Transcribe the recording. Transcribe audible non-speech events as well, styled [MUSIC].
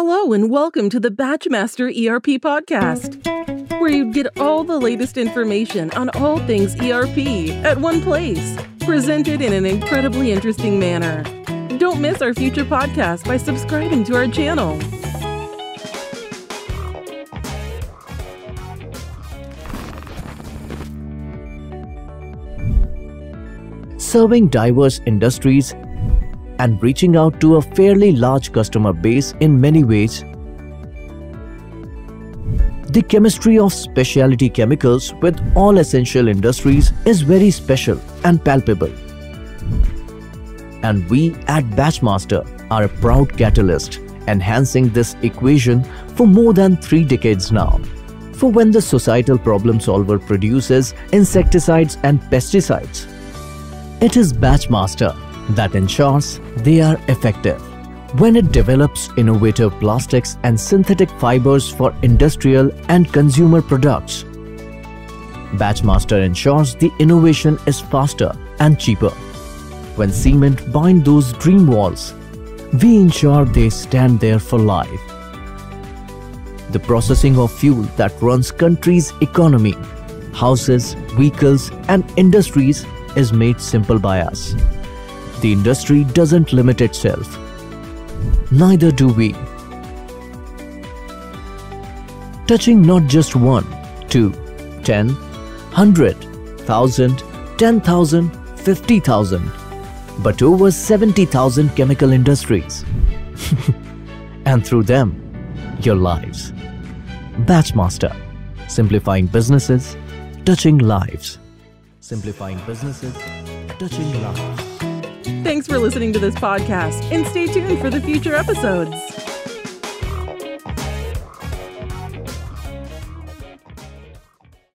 Hello, and welcome to the Batchmaster ERP podcast, where you get all the latest information on all things ERP at one place, presented in an incredibly interesting manner. Don't miss our future podcast by subscribing to our channel. serving diverse industries and reaching out to a fairly large customer base in many ways. The chemistry of specialty chemicals with all essential industries is very special and palpable. And we at Batchmaster are a proud catalyst enhancing this equation for more than three decades now. For when the societal problem solver produces insecticides and pesticides, it is Batchmaster that ensures they are effective. When it develops innovative plastics and synthetic fibers for industrial and consumer products, Batchmaster ensures the innovation is faster and cheaper. When cement bind those dream walls, we ensure they stand there for life. The processing of fuel that runs country's economy, houses, vehicles and industries is made simple by us. The industry doesn't limit itself. Neither do we. Touching not just one, two, ten, hundred, thousand, ten thousand, fifty thousand, but over 70,000 chemical industries. [LAUGHS] and through them, your lives. Batchmaster, simplifying businesses, touching lives. Simplifying businesses, touching lives. Thanks for listening to this podcast, and stay tuned for the future episodes.